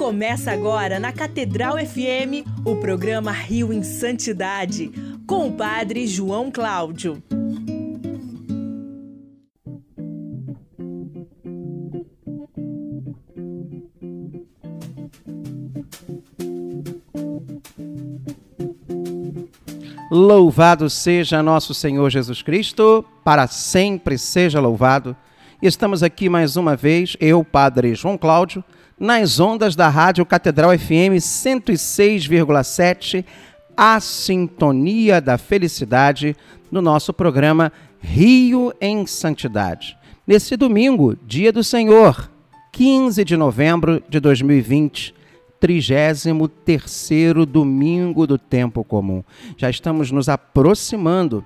Começa agora na Catedral FM o programa Rio em Santidade, com o Padre João Cláudio. Louvado seja nosso Senhor Jesus Cristo, para sempre seja louvado. Estamos aqui mais uma vez, eu, Padre João Cláudio, nas ondas da Rádio Catedral FM 106,7, a sintonia da felicidade, no nosso programa Rio em Santidade. Nesse domingo, dia do Senhor, 15 de novembro de 2020, 33º domingo do tempo comum. Já estamos nos aproximando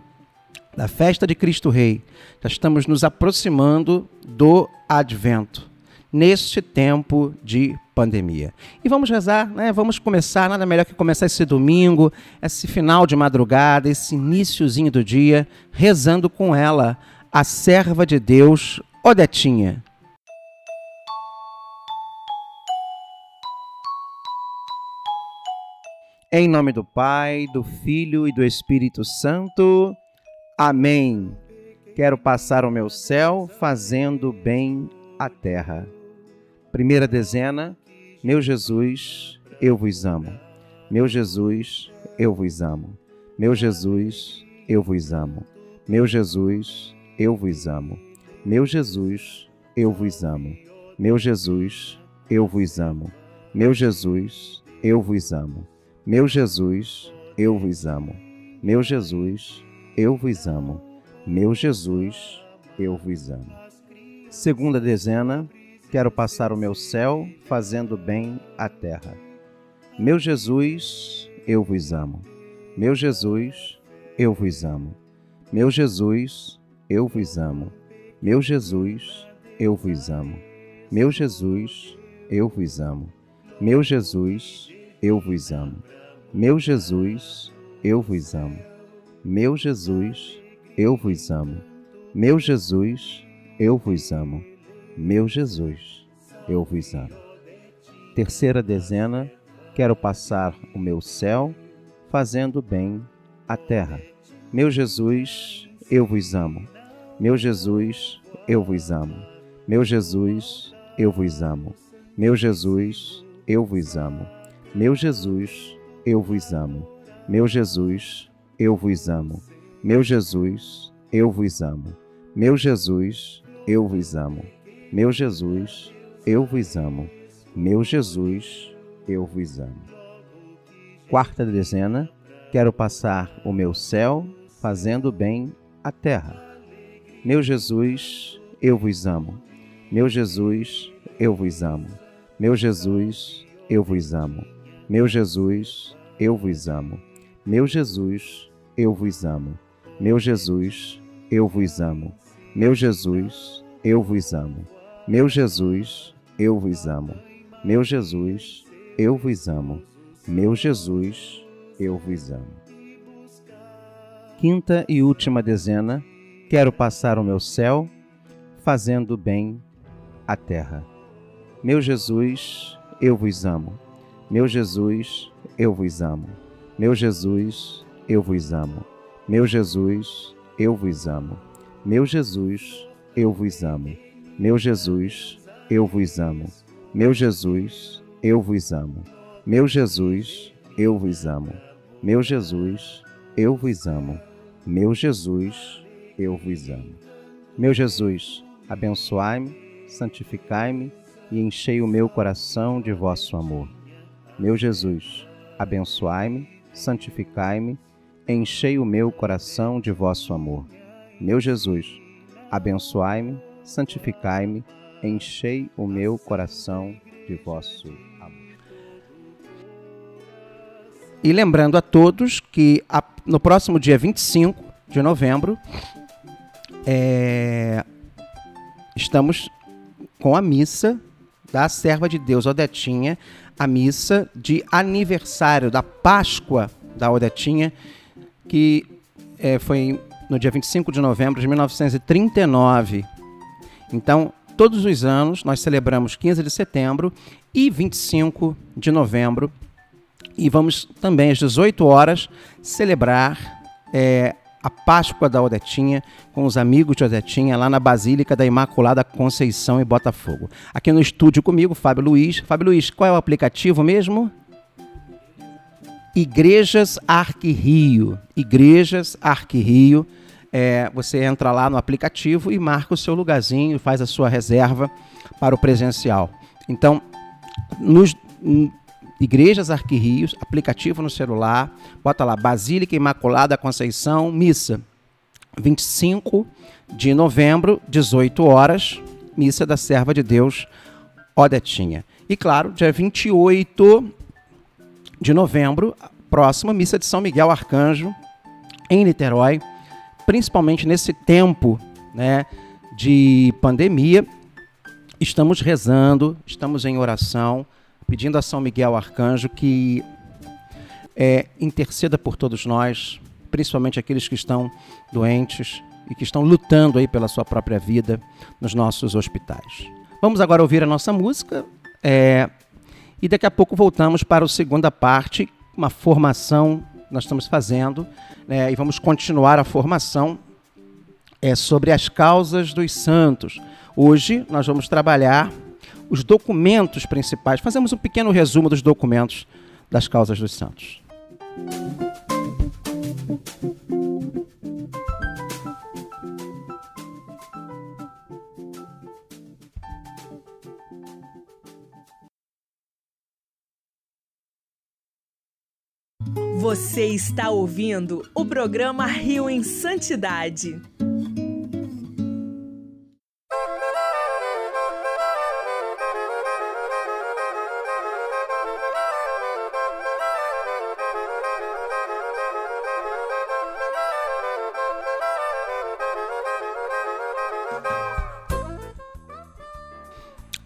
da festa de Cristo Rei. Já estamos nos aproximando do advento neste tempo de pandemia. E vamos rezar, né? Vamos começar, nada melhor que começar esse domingo, esse final de madrugada, esse iníciozinho do dia, rezando com ela, a serva de Deus, Odetinha. Em nome do Pai, do Filho e do Espírito Santo. Amém. Quero passar o meu céu fazendo bem a terra. Primeira dezena. Meu Jesus, eu vos amo. Meu Jesus, eu vos amo. Meu Jesus, eu vos amo. Meu Jesus, eu vos amo. Meu Jesus, eu vos amo. Meu Jesus, eu vos amo. Meu Jesus, eu vos amo. Meu Jesus, eu vos amo. Meu Jesus, eu vos amo. Meu Jesus, eu vos amo. Segunda dezena, quero passar o meu céu fazendo bem à terra. Meu Jesus, eu vos amo. Meu Jesus, eu vos amo. Meu Jesus, eu vos amo. Meu Jesus, eu vos amo. Meu Jesus, eu vos amo. Meu Jesus, eu vos amo. Meu Jesus, eu vos amo. Meu Jesus, eu vos amo. Meu Jesus, eu vos amo. Meu Jesus, eu vos amo. Terceira dezena, quero passar o meu céu fazendo bem à terra. Meu Jesus, eu vos amo. Meu Jesus, eu vos amo. Meu Jesus, eu vos amo. Meu Jesus, eu vos amo. Meu Jesus, eu vos amo. Meu Jesus, eu vos amo. Meu Jesus, eu vos amo. Meu Jesus, eu vos amo. Meu Jesus, eu vos amo. Meu Jesus, eu vos amo. Quarta dezena, quero passar o meu céu fazendo bem à terra. Meu Jesus, eu vos amo. Meu Jesus, eu vos amo. Meu Jesus, eu vos amo. Meu Jesus, eu vos amo. Meu Jesus, eu vos amo. Meu Jesus, eu vos amo. Meu Jesus, eu vos amo. Meu Jesus, eu vos amo. Meu Jesus, eu vos amo. Meu Jesus, eu vos amo. Quinta e última dezena, quero passar o meu céu fazendo bem à terra. Meu Jesus, eu vos amo. Meu Jesus, eu vos amo. Meu Jesus, eu vos amo. Meu Jesus, eu vos amo. Meu Jesus, eu vos amo. Meu Jesus, eu vos amo. Meu Jesus, eu vos amo. Meu Jesus, eu vos amo. Meu Jesus, eu vos amo. Meu Jesus, eu vos amo. Meu Jesus, abençoai-me, santificai-me e enchei o meu coração de vosso amor. Meu Jesus, abençoai-me, santificai-me, enchei o meu coração de vosso amor. Meu Jesus, abençoai-me, santificai-me, enchei o meu coração de vosso amor. E lembrando a todos que a, no próximo dia 25 de novembro, é, estamos com a missa da serva de Deus Odetinha, a missa de aniversário da Páscoa da Odetinha, que é, foi no dia 25 de novembro de 1939. Então, todos os anos nós celebramos 15 de setembro e 25 de novembro. E vamos também às 18 horas celebrar é, a Páscoa da Odetinha com os amigos de Odetinha lá na Basílica da Imaculada Conceição em Botafogo. Aqui no estúdio comigo, Fábio Luiz. Fábio Luiz, qual é o aplicativo mesmo? Igrejas Arquirio. Igrejas Arquirio. É, você entra lá no aplicativo e marca o seu lugarzinho, faz a sua reserva para o presencial. Então, nos Igrejas Arquirrios, aplicativo no celular, bota lá Basílica Imaculada Conceição, missa. 25 de novembro, 18 horas, missa da serva de Deus, Odetinha. E claro, dia 28 de novembro, próxima missa de São Miguel Arcanjo, em Niterói, principalmente nesse tempo né, de pandemia. Estamos rezando, estamos em oração pedindo a São Miguel Arcanjo que é, interceda por todos nós, principalmente aqueles que estão doentes e que estão lutando aí pela sua própria vida nos nossos hospitais. Vamos agora ouvir a nossa música é, e daqui a pouco voltamos para a segunda parte, uma formação nós estamos fazendo né, e vamos continuar a formação é, sobre as causas dos santos. Hoje nós vamos trabalhar os documentos principais. Fazemos um pequeno resumo dos documentos das causas dos santos. Você está ouvindo o programa Rio em Santidade.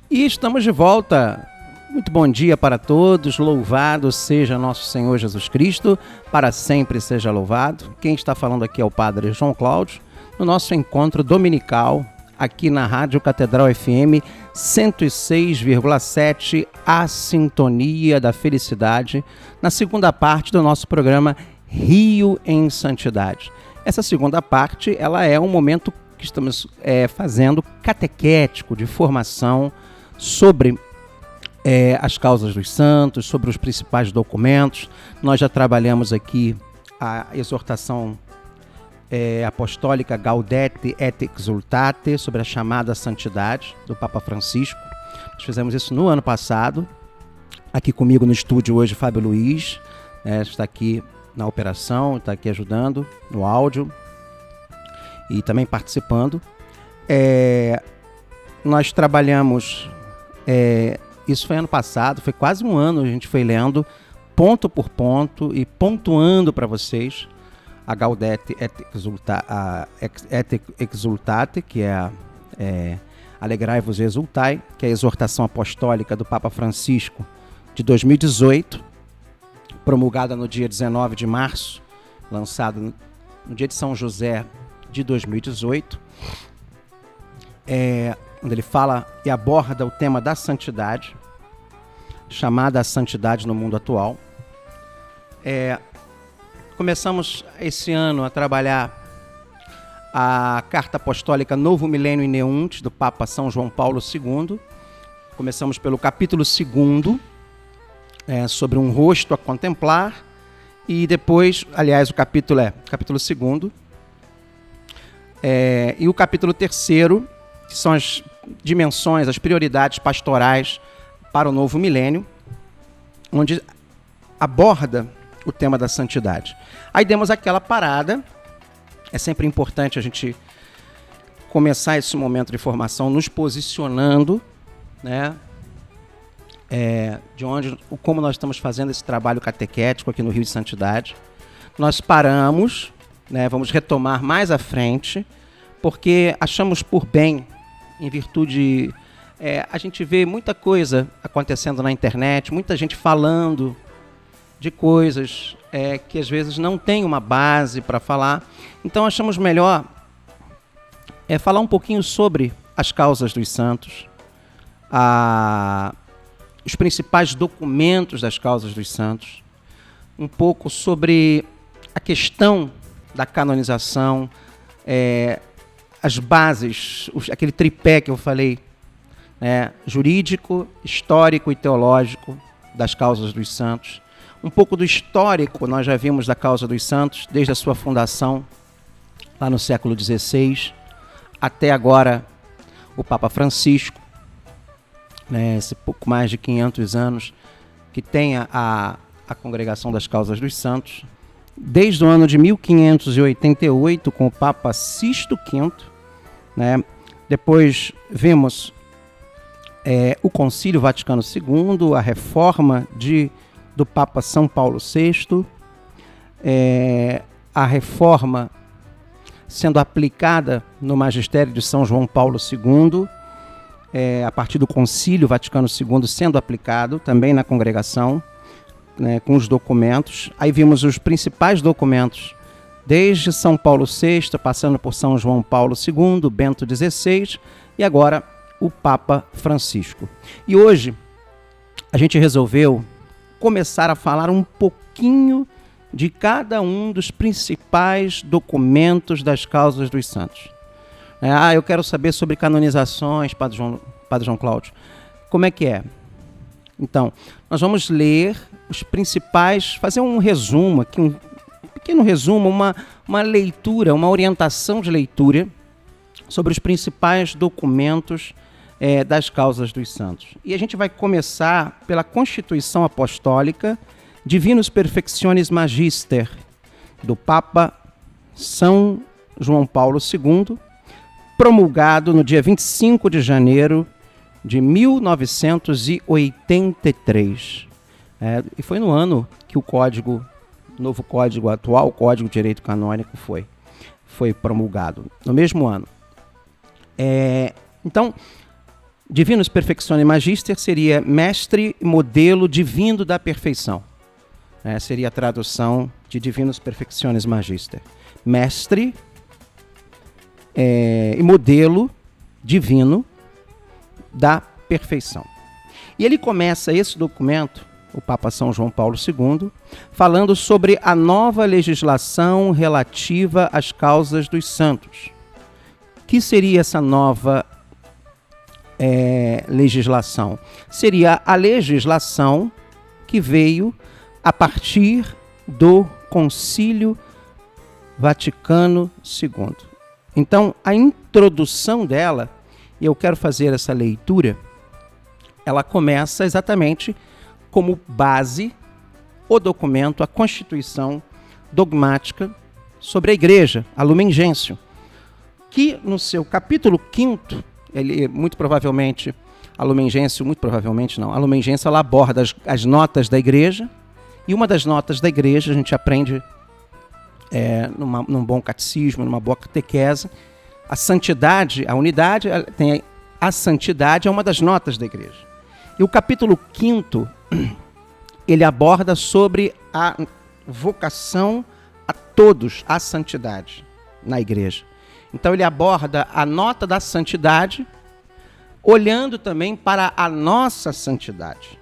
E estamos de volta. Muito bom dia para todos. Louvado seja nosso Senhor Jesus Cristo, para sempre seja louvado. Quem está falando aqui é o Padre João Cláudio, no nosso encontro dominical aqui na Rádio Catedral FM 106,7, a sintonia da felicidade, na segunda parte do nosso programa Rio em Santidade. Essa segunda parte, ela é um momento que estamos é, fazendo catequético de formação sobre é, as causas dos santos, sobre os principais documentos. Nós já trabalhamos aqui a exortação é, apostólica Gaudete et Exultate sobre a chamada santidade do Papa Francisco. Nós fizemos isso no ano passado. Aqui comigo no estúdio hoje Fábio Luiz, é, está aqui na operação, está aqui ajudando no áudio e também participando. É, nós trabalhamos é, isso foi ano passado, foi quase um ano a gente foi lendo ponto por ponto e pontuando para vocês a Gaudete et, exulta, a, et Exultate, que é, a, é Alegrai-vos e Exultai, que é a exortação apostólica do Papa Francisco de 2018, promulgada no dia 19 de março, lançado no, no dia de São José de 2018. É, onde ele fala e aborda o tema da santidade, chamada a santidade no mundo atual. É, começamos esse ano a trabalhar a carta apostólica Novo Milênio e Neuntes, do Papa São João Paulo II. Começamos pelo capítulo 2, é, sobre um rosto a contemplar, e depois, aliás, o capítulo é capítulo 2, é, e o capítulo 3 que são as dimensões, as prioridades pastorais para o novo milênio, onde aborda o tema da santidade. Aí demos aquela parada. É sempre importante a gente começar esse momento de formação nos posicionando, né? É, de onde, como nós estamos fazendo esse trabalho catequético aqui no Rio de Santidade. Nós paramos, né? Vamos retomar mais à frente, porque achamos por bem em virtude. É, a gente vê muita coisa acontecendo na internet, muita gente falando de coisas é, que às vezes não tem uma base para falar. Então achamos melhor é, falar um pouquinho sobre as causas dos santos, a, os principais documentos das causas dos santos, um pouco sobre a questão da canonização, é, as bases, os, aquele tripé que eu falei, né, jurídico, histórico e teológico das causas dos santos. Um pouco do histórico nós já vimos da causa dos santos, desde a sua fundação, lá no século XVI, até agora o Papa Francisco, né, esse pouco mais de 500 anos, que tem a, a Congregação das Causas dos Santos, desde o ano de 1588, com o Papa Sisto V. Né? Depois vimos é, o Concílio Vaticano II, a reforma de, do Papa São Paulo VI, é, a reforma sendo aplicada no magistério de São João Paulo II, é, a partir do Concílio Vaticano II sendo aplicado também na congregação né, com os documentos. Aí vimos os principais documentos, desde São Paulo VI, passando por São João Paulo II, Bento XVI e agora o Papa Francisco. E hoje a gente resolveu começar a falar um pouquinho de cada um dos principais documentos das causas dos santos. É, ah, eu quero saber sobre canonizações, Padre João, Padre João Cláudio. Como é que é? Então, nós vamos ler os principais, fazer um resumo aqui, um pequeno resumo, uma, uma leitura, uma orientação de leitura sobre os principais documentos é, das causas dos santos. E a gente vai começar pela Constituição Apostólica Divinus Perfectionis Magister, do Papa São João Paulo II, promulgado no dia 25 de janeiro de 1983. É, e foi no ano que o código, novo código atual, o Código de Direito Canônico, foi, foi promulgado. No mesmo ano. É, então, Divinus Perfectione Magister seria mestre modelo divino da perfeição. É, seria a tradução de Divinus Perfectiones Magister. Mestre é, e modelo divino da perfeição. E ele começa esse documento o Papa São João Paulo II, falando sobre a nova legislação relativa às causas dos santos. Que seria essa nova é, legislação? Seria a legislação que veio a partir do Concílio Vaticano II. Então, a introdução dela, e eu quero fazer essa leitura, ela começa exatamente como base o documento, a Constituição dogmática sobre a Igreja, a Lumen Gentium, que no seu capítulo 5 ele muito provavelmente a Lumen Gentium, muito provavelmente não, a Lumen Gentium ela aborda as, as, notas da Igreja e uma das notas da Igreja a gente aprende é, numa, num bom catecismo, numa boa catequese, a santidade, a unidade, tem a santidade é uma das notas da Igreja. E o capítulo 5 ele aborda sobre a vocação a todos à santidade na igreja. Então ele aborda a nota da santidade, olhando também para a nossa santidade.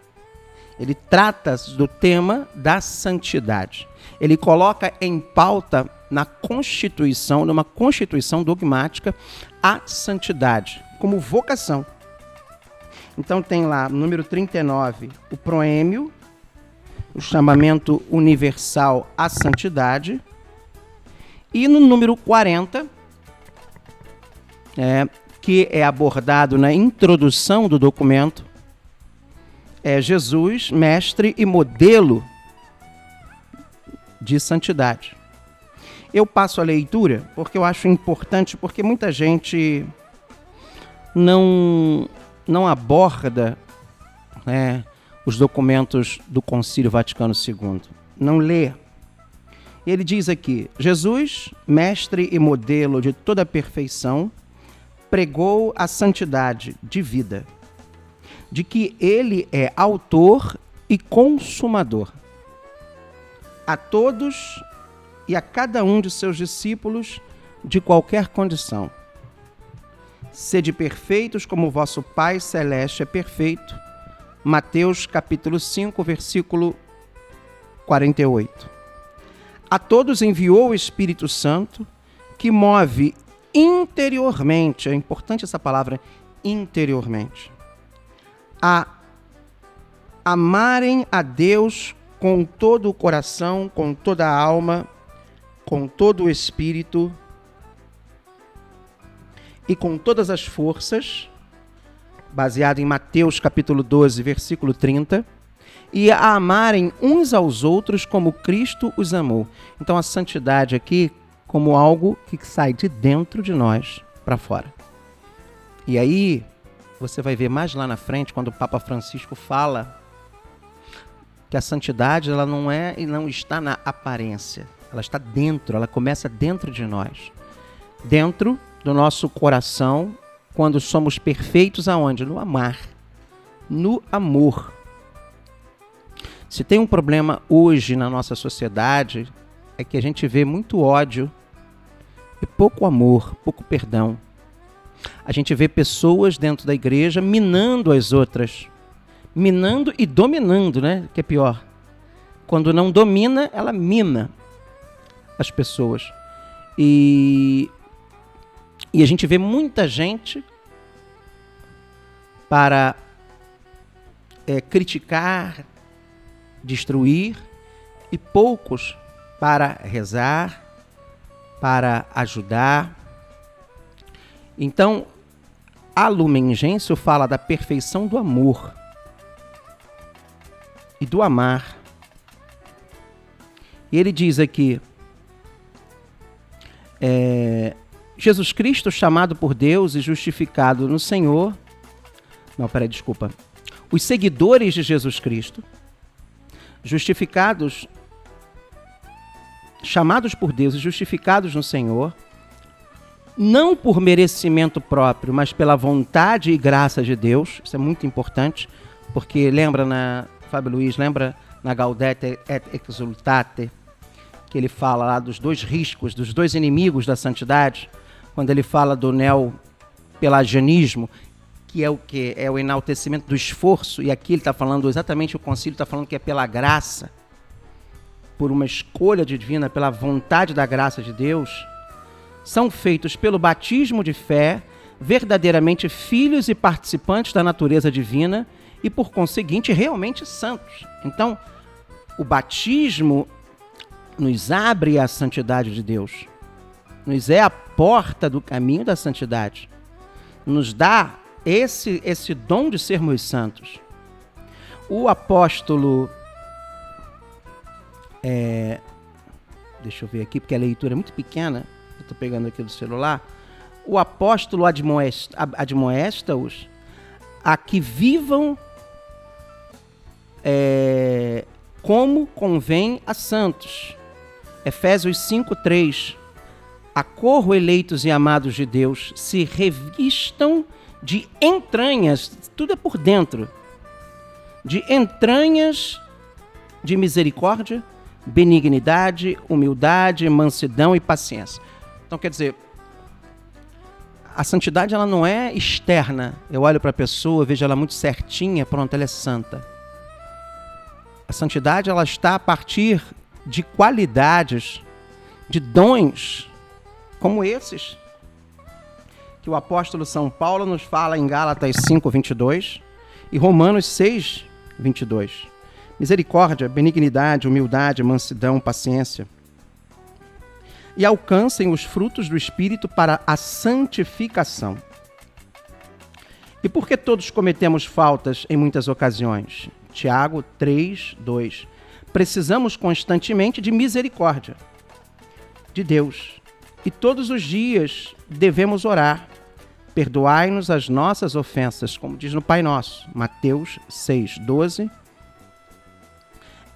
Ele trata do tema da santidade. Ele coloca em pauta na Constituição, numa Constituição dogmática, a santidade como vocação. Então tem lá, número 39, o proêmio, o chamamento universal à santidade. E no número 40, é, que é abordado na introdução do documento, é Jesus, mestre e modelo de santidade. Eu passo a leitura porque eu acho importante, porque muita gente não não aborda né, os documentos do Concílio Vaticano II, não lê. Ele diz aqui: Jesus, mestre e modelo de toda a perfeição, pregou a santidade de vida, de que ele é autor e consumador. A todos e a cada um de seus discípulos de qualquer condição Sede perfeitos como vosso Pai celeste é perfeito. Mateus capítulo 5, versículo 48. A todos enviou o Espírito Santo, que move interiormente, é importante essa palavra, interiormente, a amarem a Deus com todo o coração, com toda a alma, com todo o espírito e com todas as forças, baseado em Mateus capítulo 12, versículo 30, e a amarem uns aos outros como Cristo os amou. Então a santidade aqui como algo que sai de dentro de nós para fora. E aí você vai ver mais lá na frente quando o Papa Francisco fala que a santidade ela não é e não está na aparência, ela está dentro, ela começa dentro de nós. Dentro do nosso coração, quando somos perfeitos aonde? No amar. No amor. Se tem um problema hoje na nossa sociedade, é que a gente vê muito ódio e pouco amor, pouco perdão. A gente vê pessoas dentro da igreja minando as outras. Minando e dominando, né? Que é pior. Quando não domina, ela mina as pessoas. E e a gente vê muita gente para é, criticar, destruir, e poucos para rezar, para ajudar. Então, a Lumen Gentium fala da perfeição do amor e do amar. E ele diz aqui: é, Jesus Cristo, chamado por Deus e justificado no Senhor. Não, peraí, desculpa. Os seguidores de Jesus Cristo, justificados, chamados por Deus e justificados no Senhor, não por merecimento próprio, mas pela vontade e graça de Deus. Isso é muito importante, porque lembra na Fábio Luiz, lembra na Gaudete et Exultate, que ele fala lá dos dois riscos, dos dois inimigos da santidade quando ele fala do neo-pelagianismo, que é o que? É o enaltecimento do esforço, e aqui ele está falando exatamente o concílio está falando que é pela graça, por uma escolha divina, pela vontade da graça de Deus, são feitos pelo batismo de fé, verdadeiramente filhos e participantes da natureza divina e, por conseguinte, realmente santos. Então, o batismo nos abre à santidade de Deus nos é a porta do caminho da santidade. Nos dá esse, esse dom de sermos santos. O apóstolo. É, deixa eu ver aqui, porque a leitura é muito pequena. Estou pegando aqui do celular. O apóstolo admoesta-os a que vivam é, como convém a santos. Efésios 5, 3 acorro eleitos e amados de Deus, se revistam de entranhas, tudo é por dentro, de entranhas de misericórdia, benignidade, humildade, mansidão e paciência. Então, quer dizer, a santidade ela não é externa. Eu olho para a pessoa, vejo ela muito certinha, pronto, ela é santa. A santidade ela está a partir de qualidades, de dons como esses que o apóstolo São Paulo nos fala em Gálatas 5, 22 e Romanos 6, 22. Misericórdia, benignidade, humildade, mansidão, paciência. E alcancem os frutos do Espírito para a santificação. E por que todos cometemos faltas em muitas ocasiões? Tiago 3, 2. Precisamos constantemente de misericórdia de Deus e todos os dias devemos orar. Perdoai-nos as nossas ofensas, como diz no Pai Nosso, Mateus 6, 12.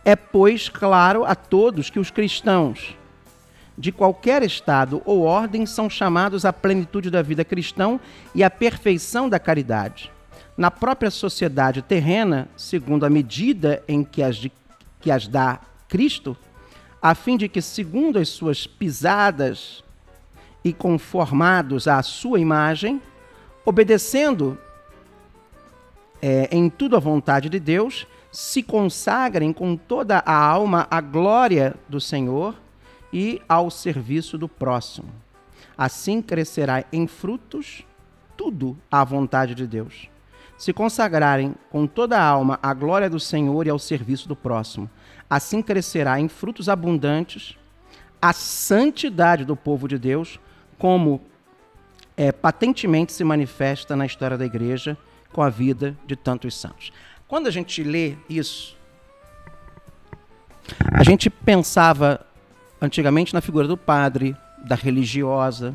É, pois, claro a todos que os cristãos de qualquer estado ou ordem são chamados à plenitude da vida cristã e à perfeição da caridade. Na própria sociedade terrena, segundo a medida em que as, de, que as dá Cristo, a fim de que, segundo as suas pisadas, e conformados à sua imagem, obedecendo é, em tudo a vontade de Deus, se consagrem com toda a alma à glória do Senhor e ao serviço do próximo. Assim crescerá em frutos tudo à vontade de Deus. Se consagrarem com toda a alma à glória do Senhor e ao serviço do próximo. Assim crescerá em frutos abundantes a santidade do povo de Deus, como é, patentemente se manifesta na história da igreja com a vida de tantos santos. Quando a gente lê isso, a gente pensava antigamente na figura do padre, da religiosa.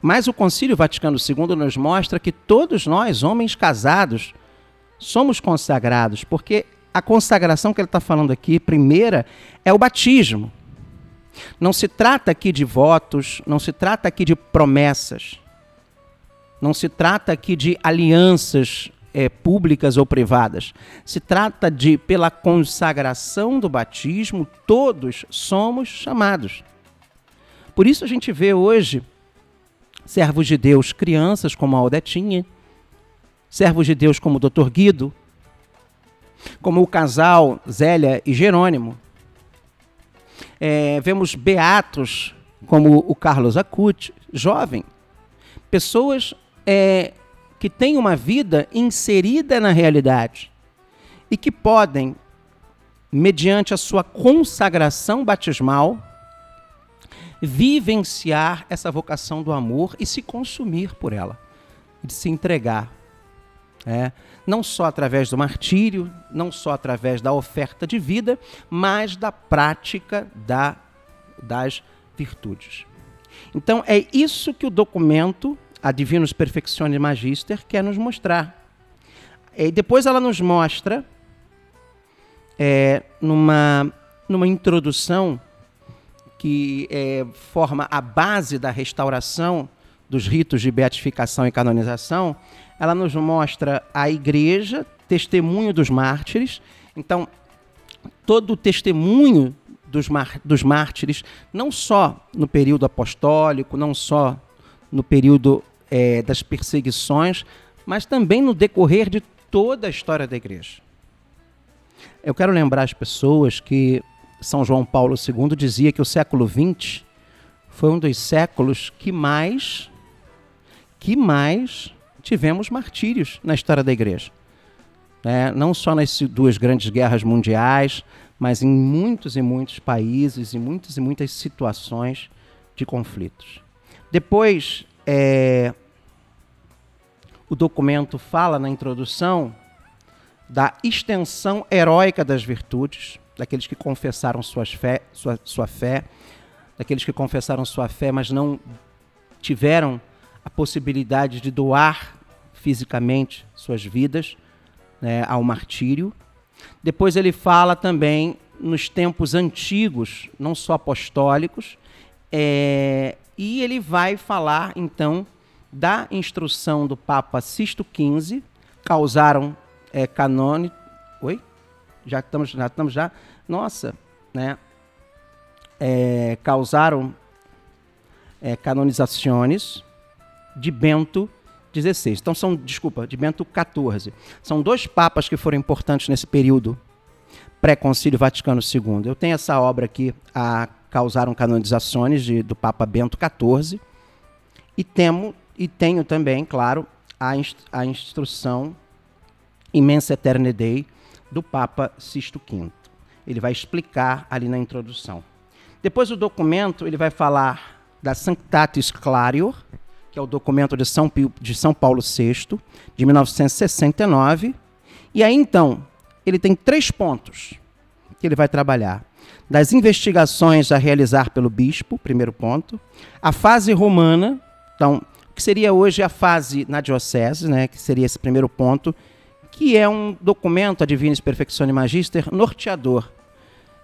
Mas o Concílio Vaticano II nos mostra que todos nós, homens casados, somos consagrados, porque a consagração que ele está falando aqui, primeira, é o batismo. Não se trata aqui de votos, não se trata aqui de promessas, não se trata aqui de alianças é, públicas ou privadas. Se trata de, pela consagração do batismo, todos somos chamados. Por isso a gente vê hoje servos de Deus, crianças como a Aldetinha, servos de Deus como o Dr. Guido, como o casal Zélia e Jerônimo. É, vemos beatos como o Carlos Acuti, jovem. Pessoas é, que têm uma vida inserida na realidade e que podem, mediante a sua consagração batismal, vivenciar essa vocação do amor e se consumir por ela, de se entregar. É, não só através do martírio, não só através da oferta de vida, mas da prática da, das virtudes. Então é isso que o documento a Divinus Perfectione Magister quer nos mostrar. E depois ela nos mostra, é, numa, numa introdução que é, forma a base da restauração dos ritos de beatificação e canonização, ela nos mostra a igreja, testemunho dos mártires. Então, todo o testemunho dos, dos mártires, não só no período apostólico, não só no período é, das perseguições, mas também no decorrer de toda a história da igreja. Eu quero lembrar as pessoas que São João Paulo II dizia que o século XX foi um dos séculos que mais, que mais tivemos martírios na história da igreja. É, não só nas duas grandes guerras mundiais, mas em muitos e muitos países, e muitas e muitas situações de conflitos. Depois, é, o documento fala na introdução da extensão heróica das virtudes, daqueles que confessaram suas fé, sua, sua fé, daqueles que confessaram sua fé, mas não tiveram a possibilidade de doar fisicamente suas vidas né, ao martírio. Depois ele fala também nos tempos antigos, não só apostólicos, é, e ele vai falar então da instrução do Papa Sisto XV, causaram é. Já estamos, já estamos já. Nossa, né? É, causaram é, canonizações de Bento XVI. Então são, desculpa, de Bento XIV. São dois papas que foram importantes nesse período pré-concílio Vaticano II. Eu tenho essa obra aqui, a causaram canonizações de, do Papa Bento XIV, e temo, e tenho também, claro, a, a instrução Imensa Eterne Dei do Papa Sisto V. Ele vai explicar ali na introdução. Depois o documento, ele vai falar da Sanctatis Clarior, que é o documento de São, Pio, de São Paulo VI, de 1969. E aí, então, ele tem três pontos que ele vai trabalhar. Das investigações a realizar pelo bispo, primeiro ponto. A fase romana, então, que seria hoje a fase na diocese, né, que seria esse primeiro ponto, que é um documento, a Divinis Perfectione Magister, norteador.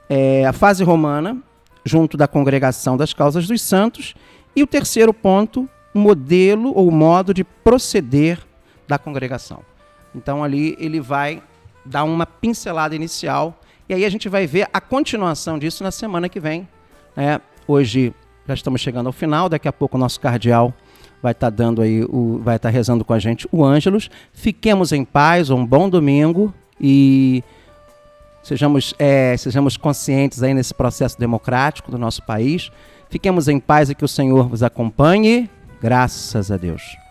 É a fase romana, junto da congregação das causas dos santos, e o terceiro ponto, modelo ou modo de proceder da congregação. Então ali ele vai dar uma pincelada inicial e aí a gente vai ver a continuação disso na semana que vem. Né? Hoje já estamos chegando ao final, daqui a pouco o nosso cardeal vai estar tá dando aí, o, vai estar tá rezando com a gente o Ângelos. Fiquemos em paz, um bom domingo e sejamos, é, sejamos conscientes aí nesse processo democrático do nosso país. Fiquemos em paz e que o Senhor vos acompanhe. Graças a Deus.